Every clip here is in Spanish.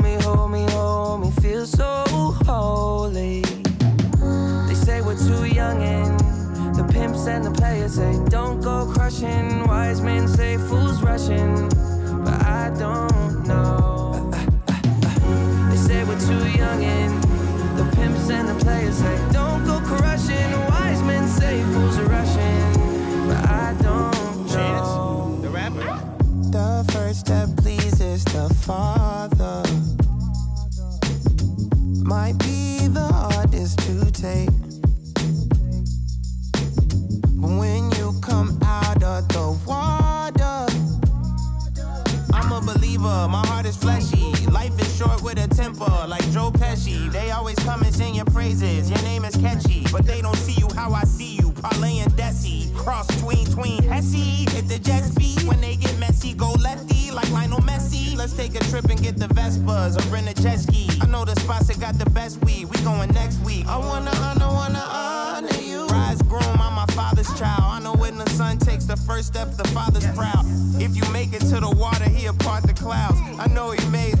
me, and the players say don't go crushing. Wise men say fools rushing, but I don't know. They say we're too young and the pimps and the sing your name is catchy, but they don't see you how I see you. Parlay and Desi, cross tween tween Hesse. Hit the jet speed when they get messy, go lefty like Lionel Messi. Let's take a trip and get the Vespas or rent a jet ski. I know the spots that got the best weed. We going next week. I wanna honor, wanna honor you. Rise groom, I'm my father's child. I know when the son takes the first step, the father's proud. If you make it to the water, he'll part the clouds. I know he made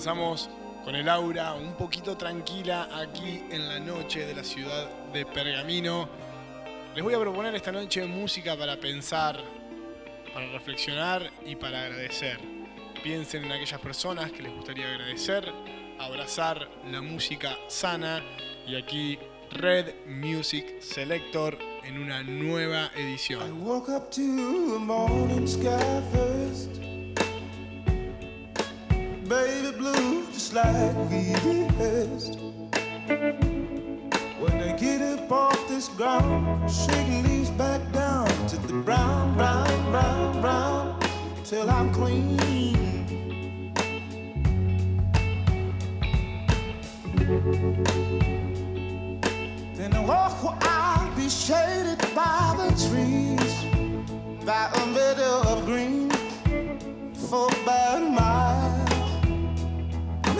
Comenzamos con el aura un poquito tranquila aquí en la noche de la ciudad de Pergamino. Les voy a proponer esta noche música para pensar, para reflexionar y para agradecer. Piensen en aquellas personas que les gustaría agradecer, abrazar la música sana y aquí Red Music Selector en una nueva I edición. woke up to morning. Baby blue, just like we rehearsed. When they get up off this ground, shaking leaves back down to the brown, brown, brown, brown, till I'm clean. Then I walk where I'll be shaded by the trees, by a meadow of green, for about a mile.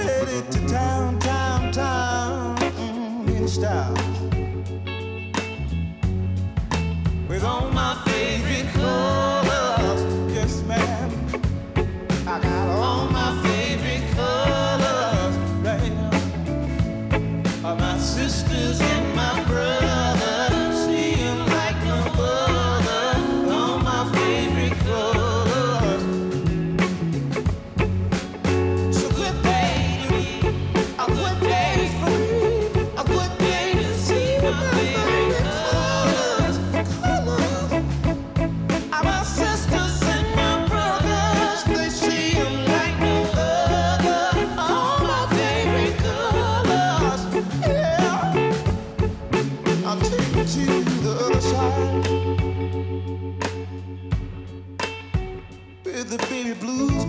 Headed to town, town, town, mm, in style. With all my favorite colors,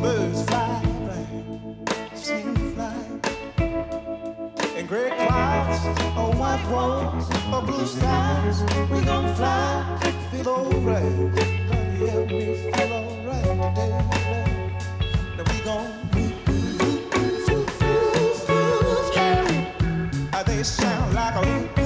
birds fly, fly, fly. And gray clouds, or white walls, or blue skies. We gon' fly, feel alright. Help me feel alright. Now we gon' They sound like a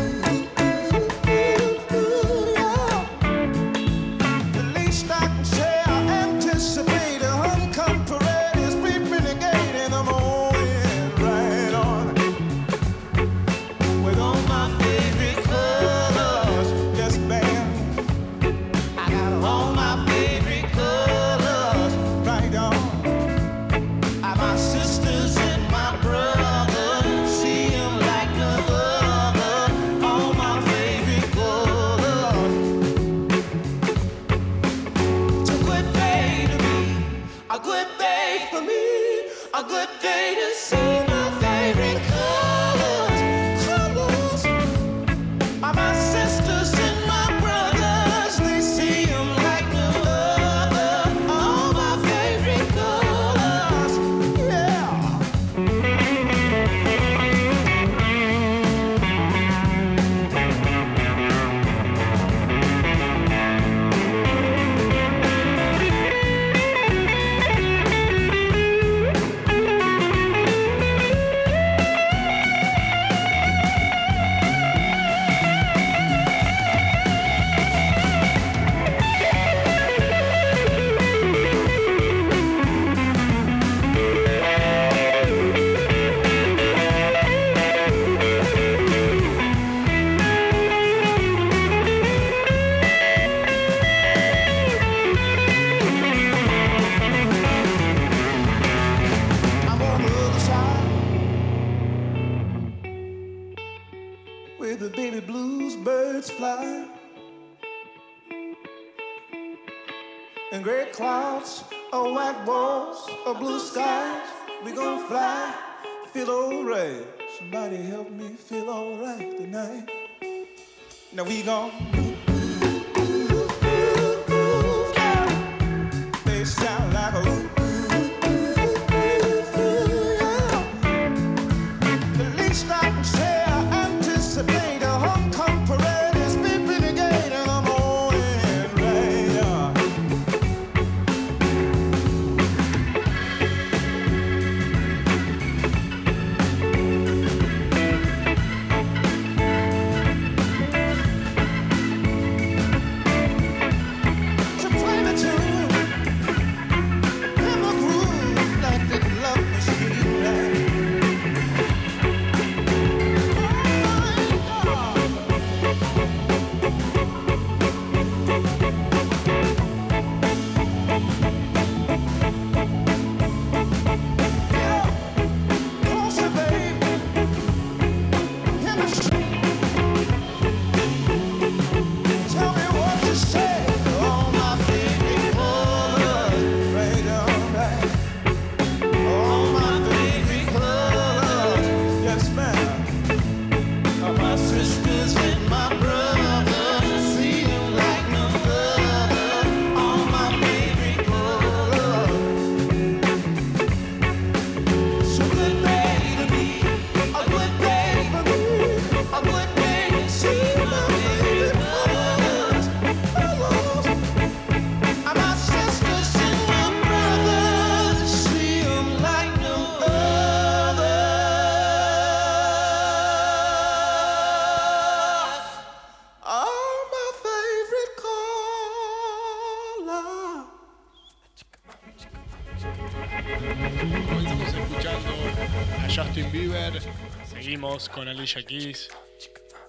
con Alicia Keys.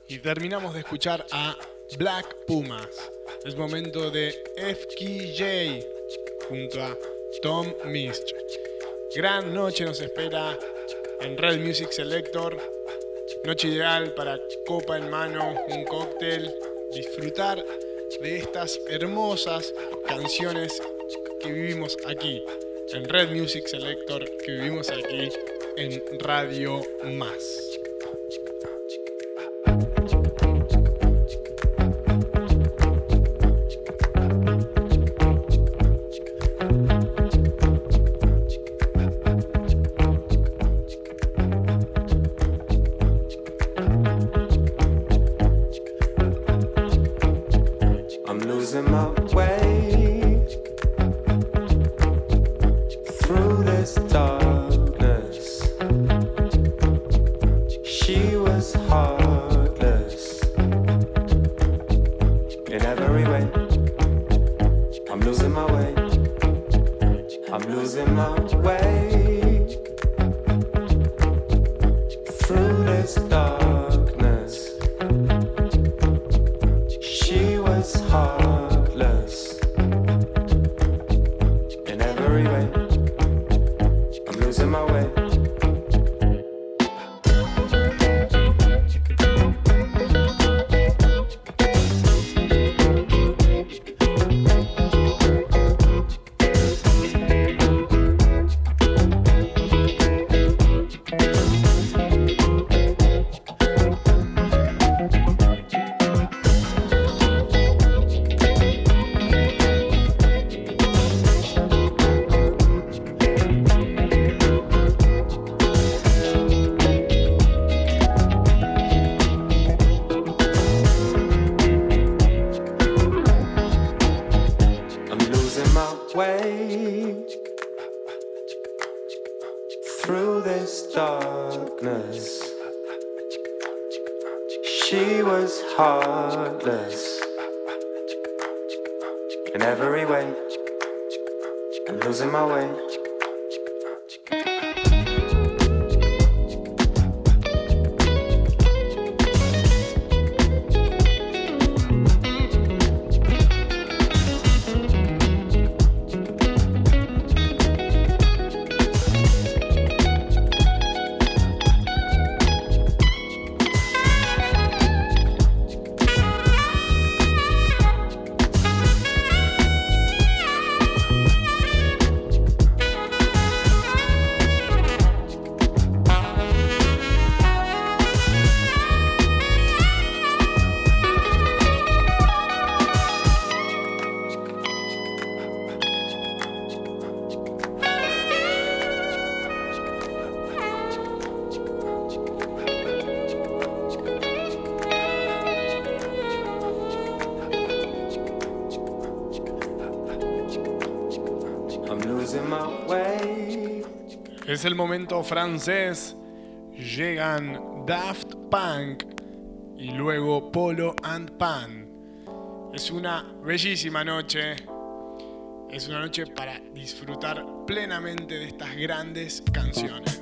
Y terminamos de escuchar a Black Pumas. Es momento de FKJ junto a Tom Mist. Gran noche nos espera en Red Music Selector. Noche ideal para copa en mano, un cóctel, disfrutar de estas hermosas canciones que vivimos aquí, en Red Music Selector, que vivimos aquí en Radio Más. heartless in every way. I'm losing my way. el momento francés, llegan Daft Punk y luego Polo and Pan. Es una bellísima noche. Es una noche para disfrutar plenamente de estas grandes canciones.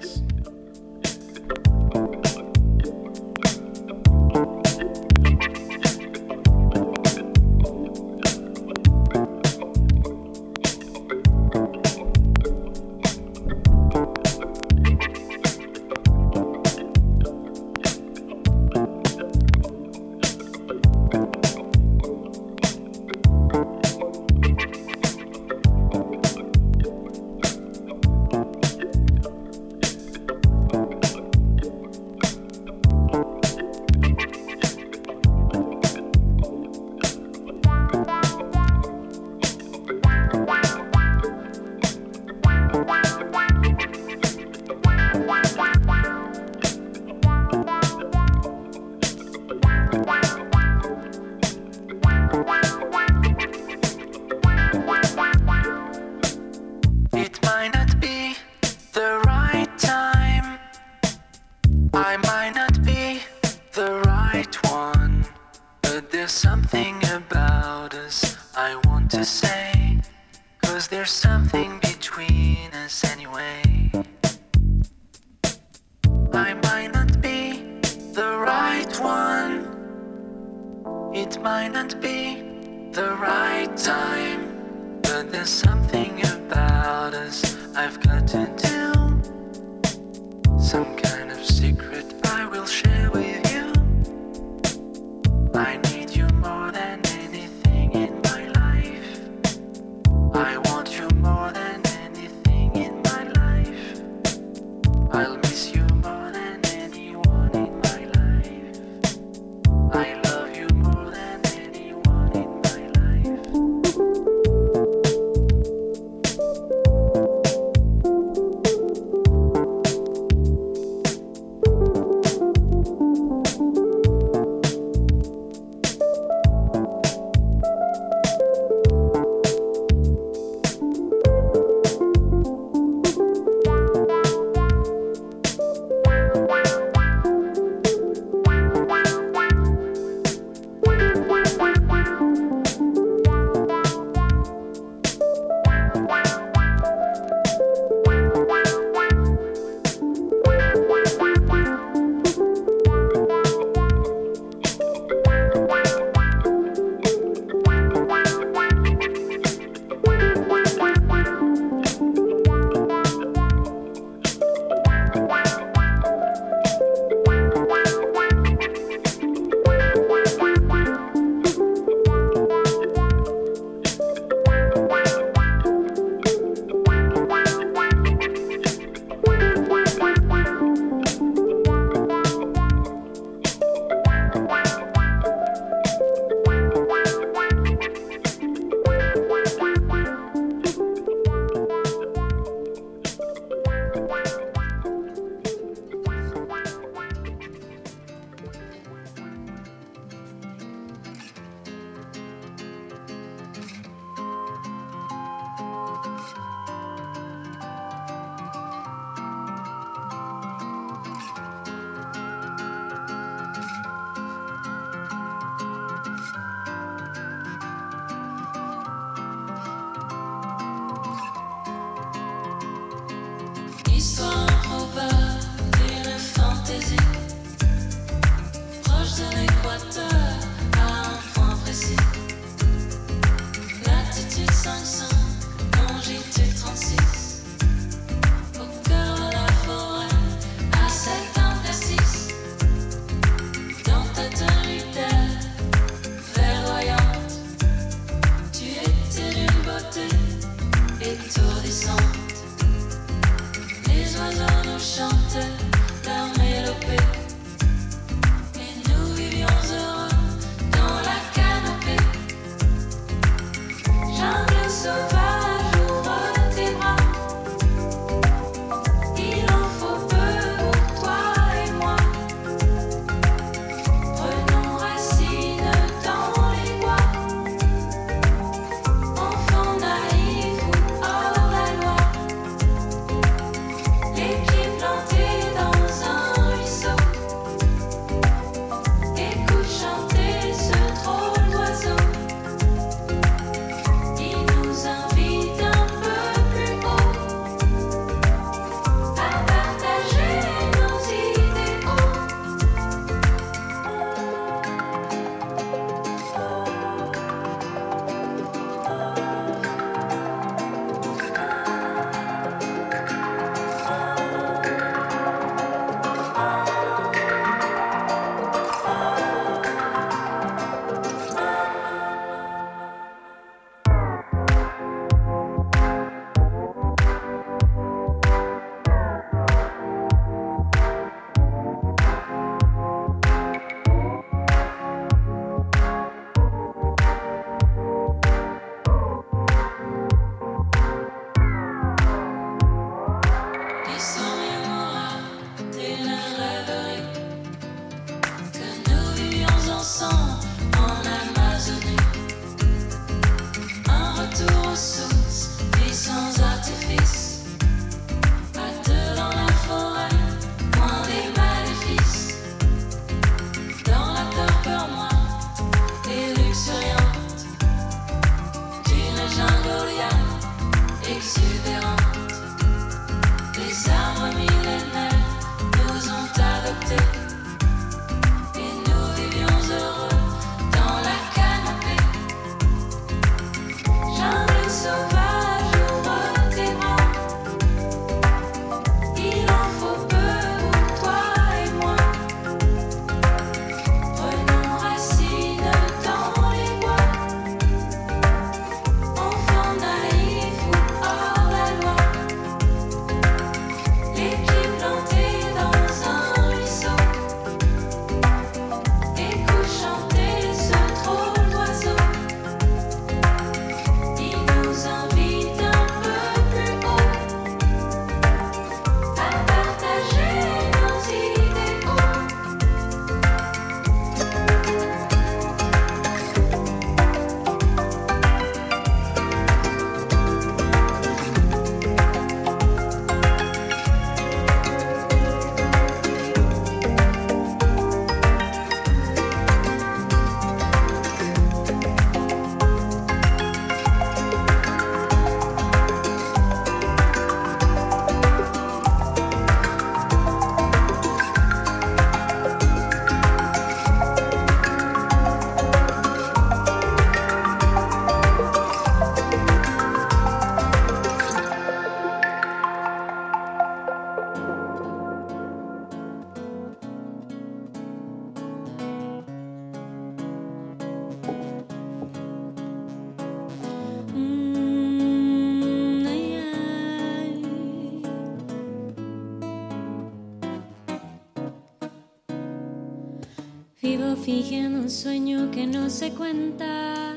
No se cuenta.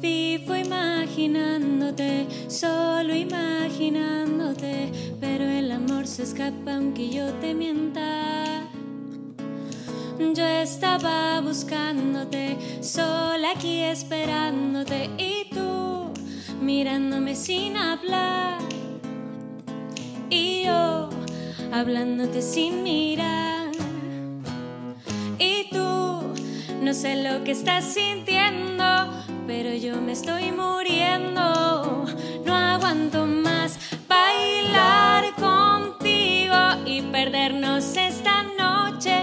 Vivo imaginándote, solo imaginándote, pero el amor se escapa aunque yo te mienta. Yo estaba buscándote, sola aquí esperándote y tú mirándome sin hablar. Y yo hablándote sin mirar. Sé lo que estás sintiendo, pero yo me estoy muriendo. No aguanto más bailar contigo y perdernos esta noche.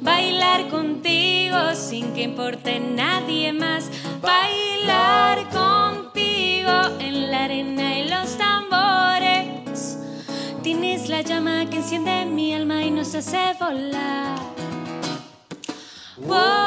Bailar contigo sin que importe nadie más. Bailar contigo en la arena y los tambores. Tienes la llama que enciende mi alma y nos hace volar. Wow,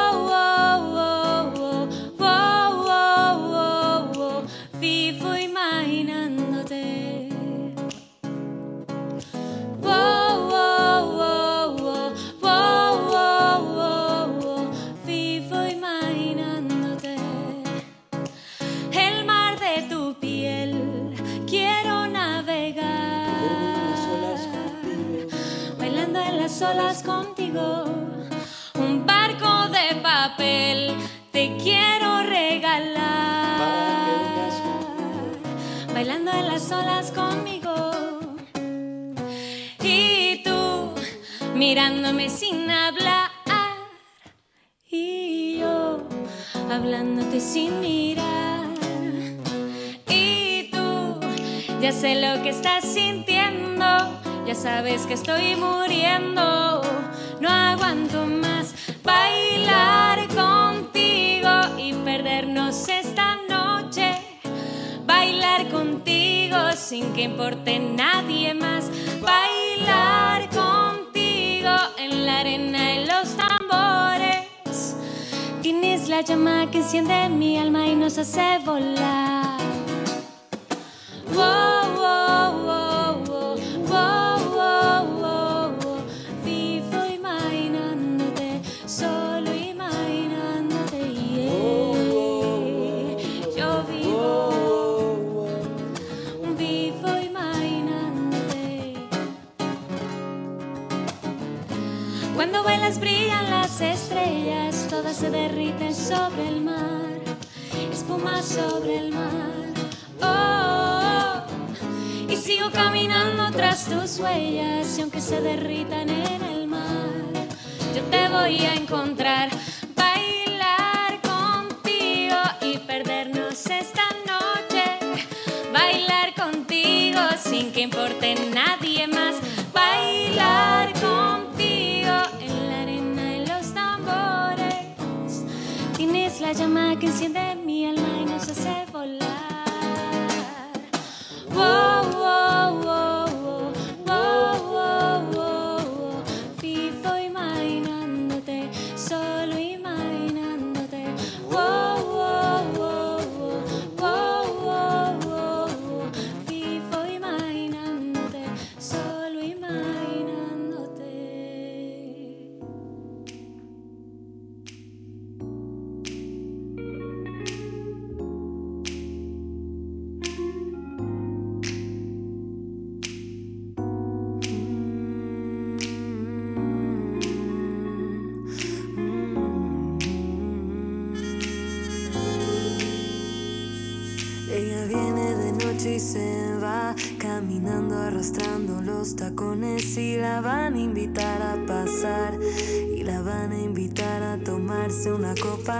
Bailando en las olas conmigo. Y tú mirándome sin hablar. Y yo hablándote sin mirar. Y tú ya sé lo que estás sintiendo. Ya sabes que estoy muriendo. No aguanto más bailar contigo sin que importe nadie más. Bailar contigo en la arena y los tambores. Tienes la llama que enciende mi alma y nos hace volar. Wow, wow, brillan las estrellas, todas se derriten sobre el mar, espuma sobre el mar. Oh. Y sigo caminando tras tus huellas, y aunque se derritan en el mar, yo te voy a encontrar. Bailar contigo y perdernos esta noche. Bailar contigo sin que importe nada de uma canção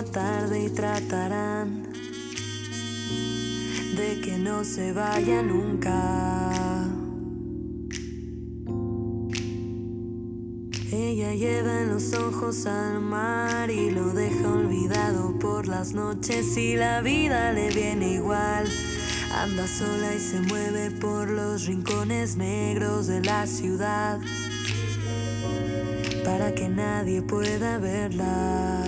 tarde y tratarán de que no se vaya nunca. Ella lleva en los ojos al mar y lo deja olvidado por las noches y la vida le viene igual. Anda sola y se mueve por los rincones negros de la ciudad para que nadie pueda verla.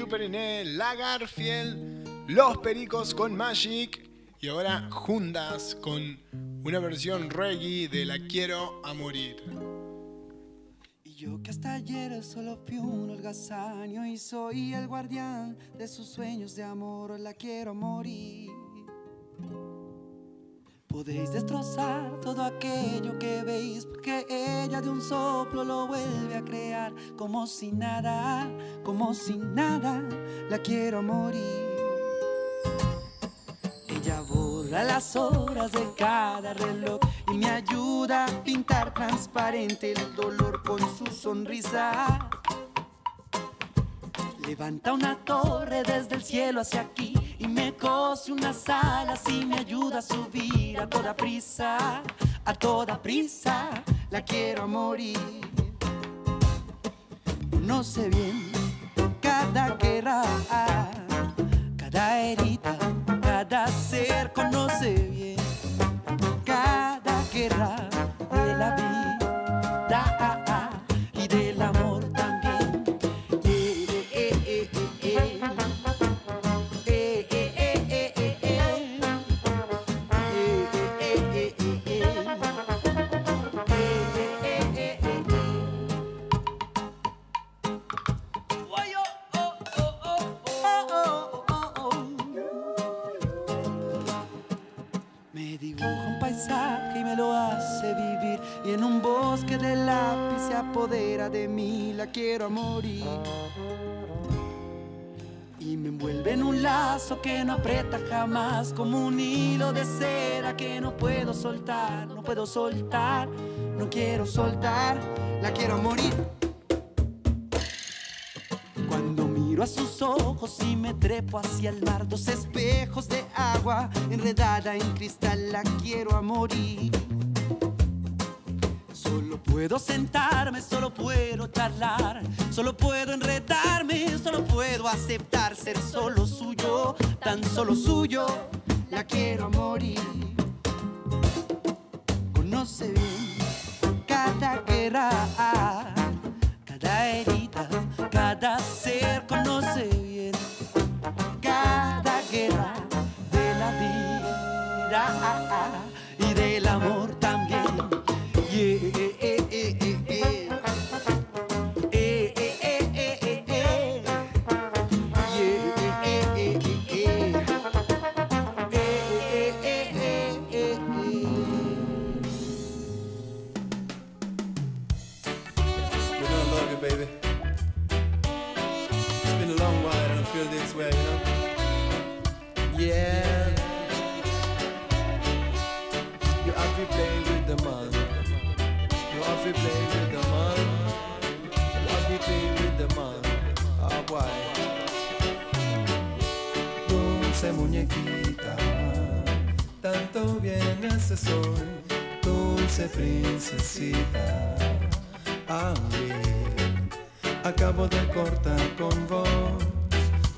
Periné, Lagarfield, Los Pericos con Magic y ahora Jundas con una versión reggae de La Quiero a Morir. Y yo que hasta ayer solo fui un holgazaño y soy el guardián de sus sueños de amor, la quiero morir. Podéis destrozar todo aquello que veis, porque ella de un soplo lo vuelve a crear, como si nada, como si nada, la quiero morir. Ella borra las horas de cada reloj y me ayuda a pintar transparente el dolor con su sonrisa. Levanta una torre desde el cielo hacia aquí y me cose unas alas y me ayuda a subir a toda prisa, a toda prisa, la quiero morir. No sé bien cada guerra, cada herida, cada ser conoce bien cada guerra de la vida Y en un bosque de lápiz se apodera de mí La quiero a morir y me envuelve en un lazo que no aprieta jamás, como un hilo de cera que no puedo soltar, no puedo soltar, no quiero soltar, la quiero morir. Cuando miro a sus ojos y me trepo hacia el mar, dos espejos de agua enredada en cristal, la quiero a morir. Solo puedo sentarme, solo puedo charlar, solo puedo enredarme, solo puedo aceptar ser solo suyo, tan solo suyo, la quiero morir. Conoce bien cada guerra, cada herida, cada ser, conoce bien cada guerra de la vida y del amor también. Bien haces hoy, dulce princesita. Ah, bien. Acabo de cortar con vos.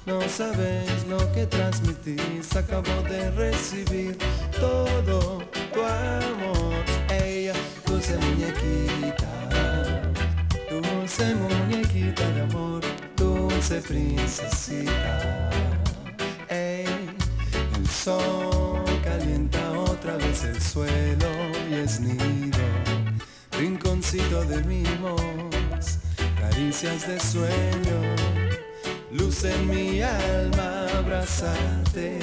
No sabéis lo que transmitís. Acabo de recibir todo tu amor. Ella, dulce muñequita. Dulce muñequita de amor. Dulce princesita. Ey, el sol suelo y es nido. Rinconcito de mimos, caricias de sueño, luz en mi alma abrazarte,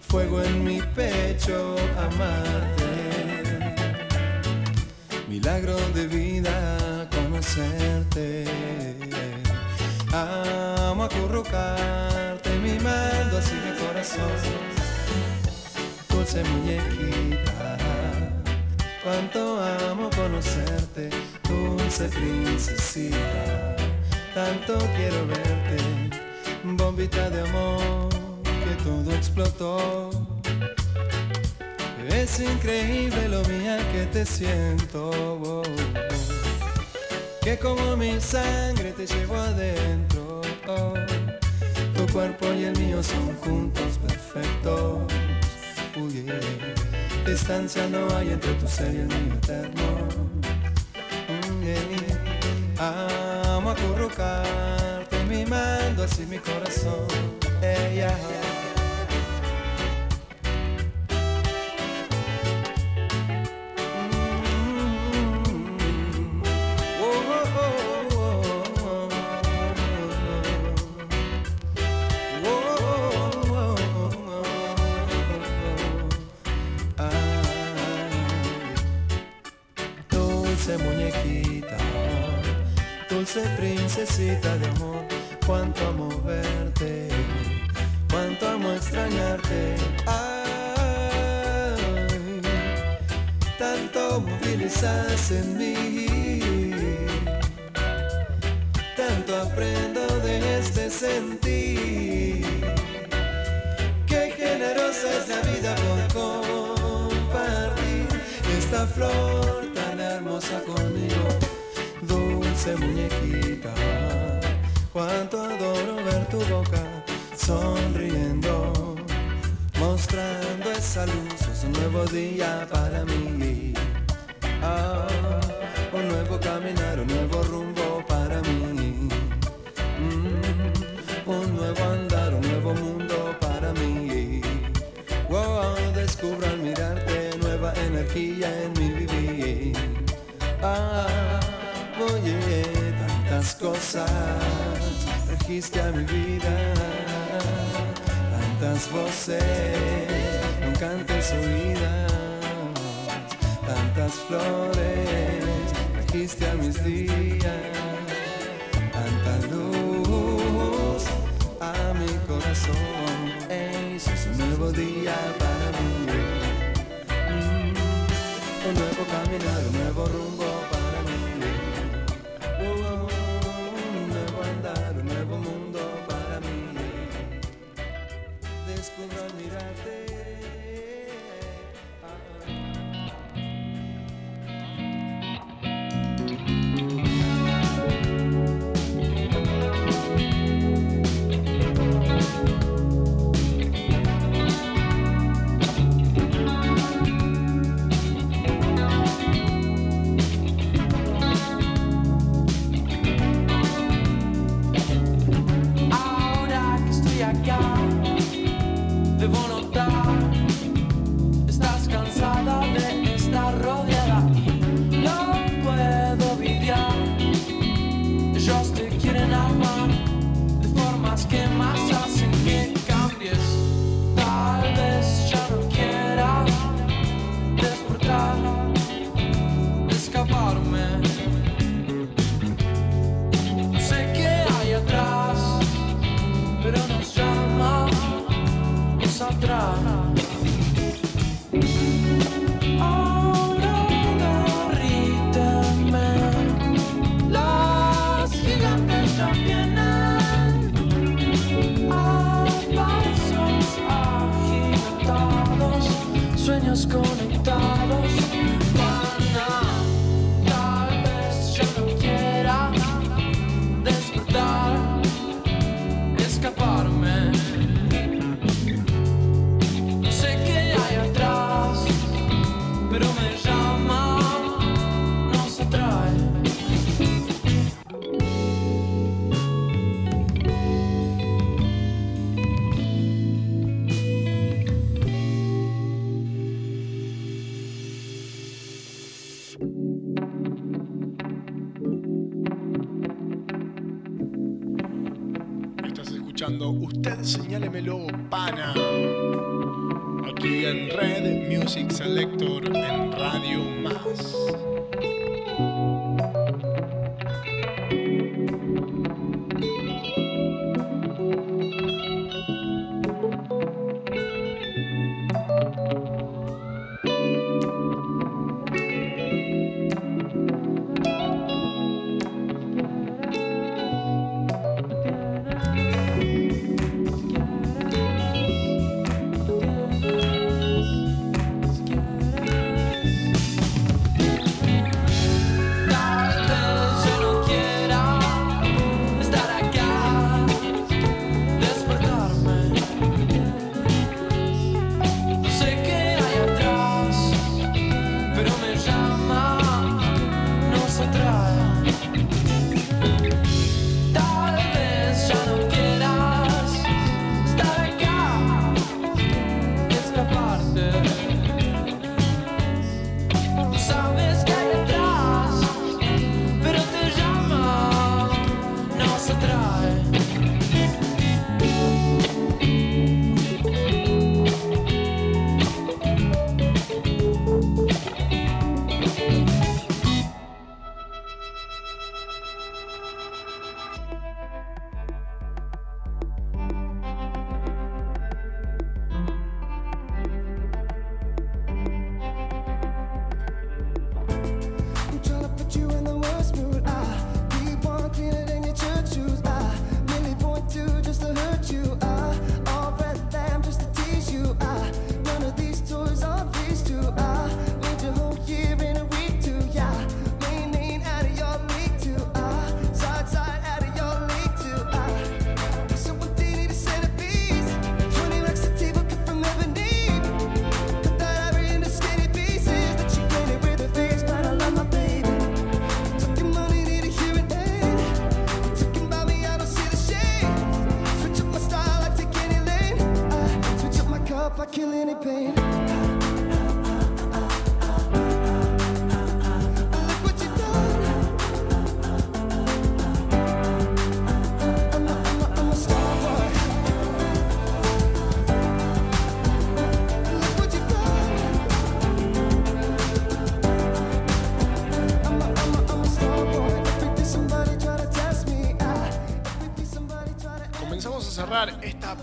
fuego en mi pecho amarte, milagro de vida conocerte, amo acurrucarte, mimando así mi corazón, dulce muñequita. Cuánto amo conocerte, dulce princesita. Tanto quiero verte, bombita de amor, que todo explotó. Es increíble lo mía que te siento. oh, oh. Que como mi sangre te llevo adentro. oh. Tu cuerpo y el mío son juntos perfectos. Uy, yeah. Distancia no hay entre tu ser y el mío eterno. Mm, yeah. Amo acurrucarte, mimando así mi corazón. Ella. Princesita de amor, cuánto amo verte, cuánto amo extrañarte. Tanto movilizas en mí,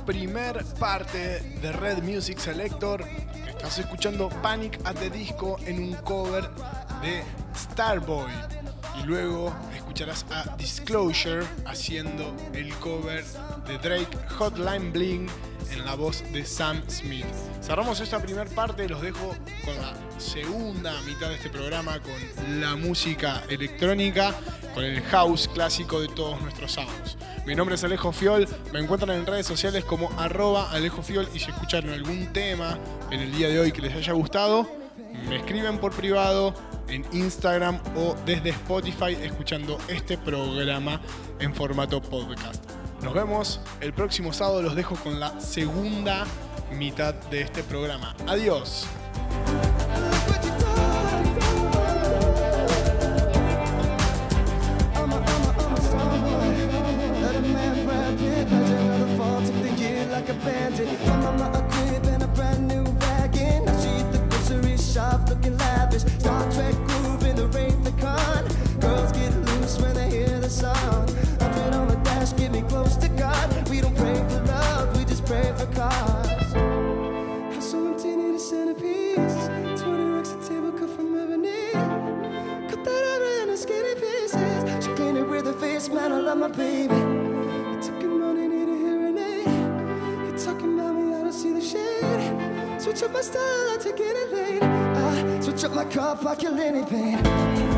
primer parte de Red Music Selector. Estás escuchando Panic at the Disco en un cover de Starboy. Y luego escucharás a Disclosure haciendo el cover de Drake Hotline Bling en la voz de Sam Smith. Cerramos esta primera parte, los dejo con la segunda mitad de este programa con la música electrónica, con el house clásico de todos nuestros sábados. Mi nombre es Alejo Fiol, me encuentran en redes sociales como arroba Alejo Fiol y si escucharon algún tema en el día de hoy que les haya gustado, me escriben por privado en Instagram o desde Spotify escuchando este programa en formato podcast. Nos vemos el próximo sábado. Los dejo con la segunda mitad de este programa. Adiós. the face, man, I love my baby. You took him money, need a hearing aid. You're talking about me, I don't see the shade. Switch up my style, I take anything. I switch up my car, I kill anything.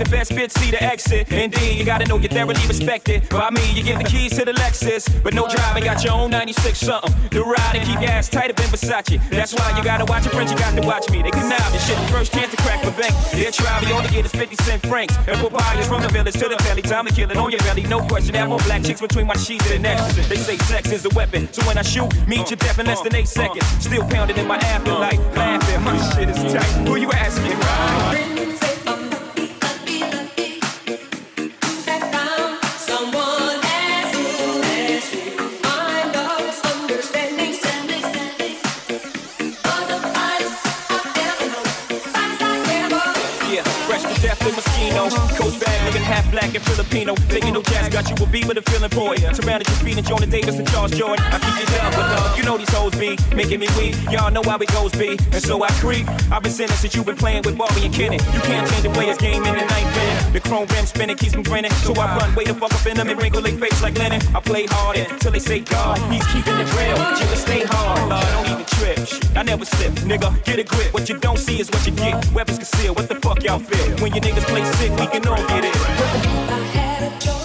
The best bitch see the exit. Indeed, you gotta know you're thoroughly respected. By me, you give the keys to the Lexus. But no driving, got your own 96 something. The ride and keep your ass tight up in Versace. That's why you gotta watch your friends, you got to watch me. They connive and shit. First chance to crack the bank. They'll try, we only get is 50 cent francs. And papayas from the village to the belly. Time to kill it on your belly, no question. Have more black chicks between my sheets and extras. They say sex is a weapon. So when I shoot, meet your death in less than eight seconds. Still pounding in my afterlife. Laughing, my shit is tight. Who you asking, right? Bag half black and Filipino. Thinking no jazz got you a beat with a feeling for it. Surrounded your feet and Jonah Davis and Charles Jordan. I keep you down, but love, you know these hoes be making me weak. Y'all know how it goes be, and so I creep. I've been sinning since you've been playing with Barbie and Kenny. You can't change the player's game in the ninth inning. The chrome rim spinning keeps me grinning. So I run way the fuck up in them and wrinkle their face like linen. I play hard until they say God. He's keeping it real. Jigga stay hard, Lord, don't even trip. Shit, I never slip, nigga. Get a grip. What you don't see is what you get. Weapons concealed. What the fuck y'all feel? When your niggas play sick, we can all get it. I had a choice,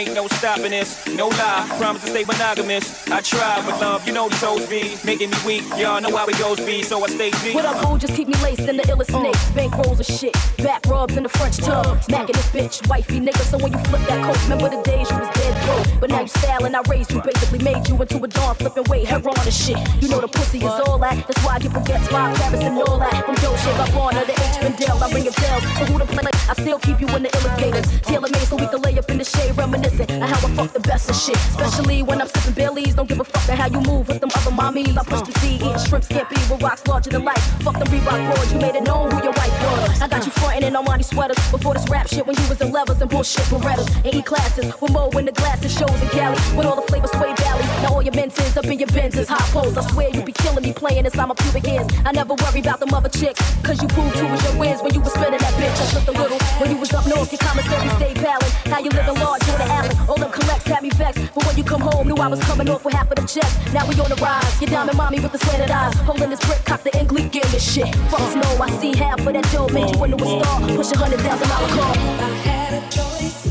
ain't no stopping this, no lie. Promise to stay monogamous. I try, but love, you know these hoes be making me weak. Y'all know how it goes be, so I stay deep. What up, boo? Just keep me laced in the illest uh. snakes. Bank rolls of shit. Back rubs in the French tub. Smacking this bitch. Wifey nigga. So when you flip that coat, remember the days you was dead broke. But now you styling, I raised you. Basically made you into a dawn flipping weight. Heroin and shit. You know the pussy is all that. That's why you forget five carats and all that. From Joe Shake up on her, the H Bendel. I ring a bell. So who to play? I still keep you in the illest gators. Tailor made so we can lay up in the shade, reminiscing. And how I fuck the best of shit. Especially when I'm sipping Baileys. Don't give a fuck how you move with them other mommies. I push the Z, eating shrimp scampi with rocks larger than life. Fuck the Reebok boards, you made it known who your wife was. I got you frontin' in Armani sweaters before this rap shit when you was in levers and bullshit Berettas and E classes with Mo in the glasses shows in Cali with all the flavors sway valleys. Now all your mentions up in your Benzes, hot poles. I swear you be killing me playing inside my pubic ears. I never worry about the mother chicks, cause you proved who was your wins when you was spinning that bitch. I took a little when you was up north, your commissary stayed valid. Now you living large on the alley? All them collects had me vexed, but when you come home, knew I was coming off with half of the checks. Now we on the rise, you diamond mommy with the slanted eyes, holding this brick, cock the English game and shit. Fucks no, I see half of that dough, made you into a star. Push a hundred thousand dollar car. I had a choice,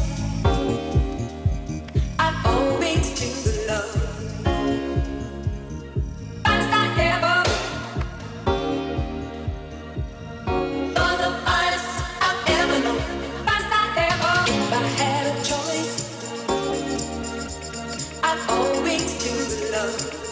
I'd always choose love.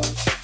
Como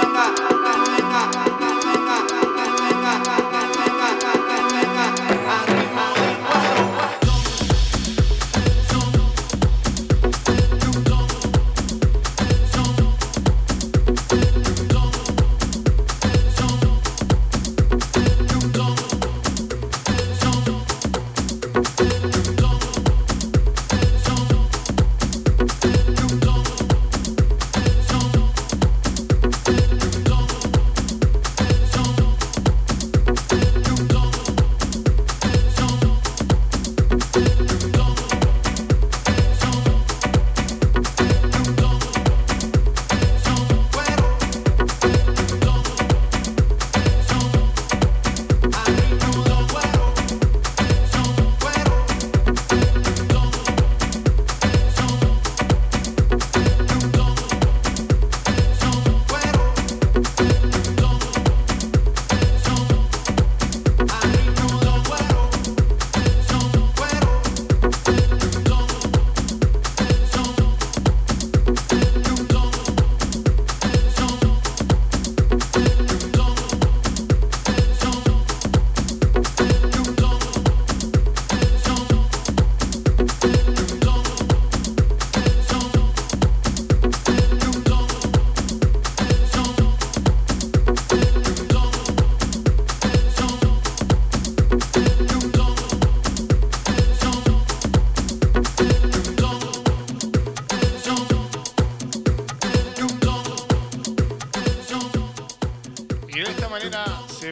venga, venga, venga, venga.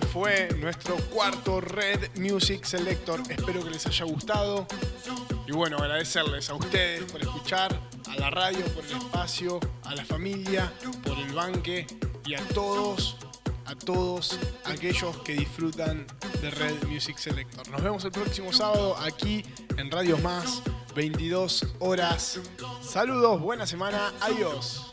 fue nuestro cuarto Red Music Selector. Espero que les haya gustado. Y bueno, agradecerles a ustedes por escuchar, a la radio por el espacio, a la familia por el banque y a todos, a todos aquellos que disfrutan de Red Music Selector. Nos vemos el próximo sábado aquí en Radio Más, 22 horas. Saludos, buena semana, adiós.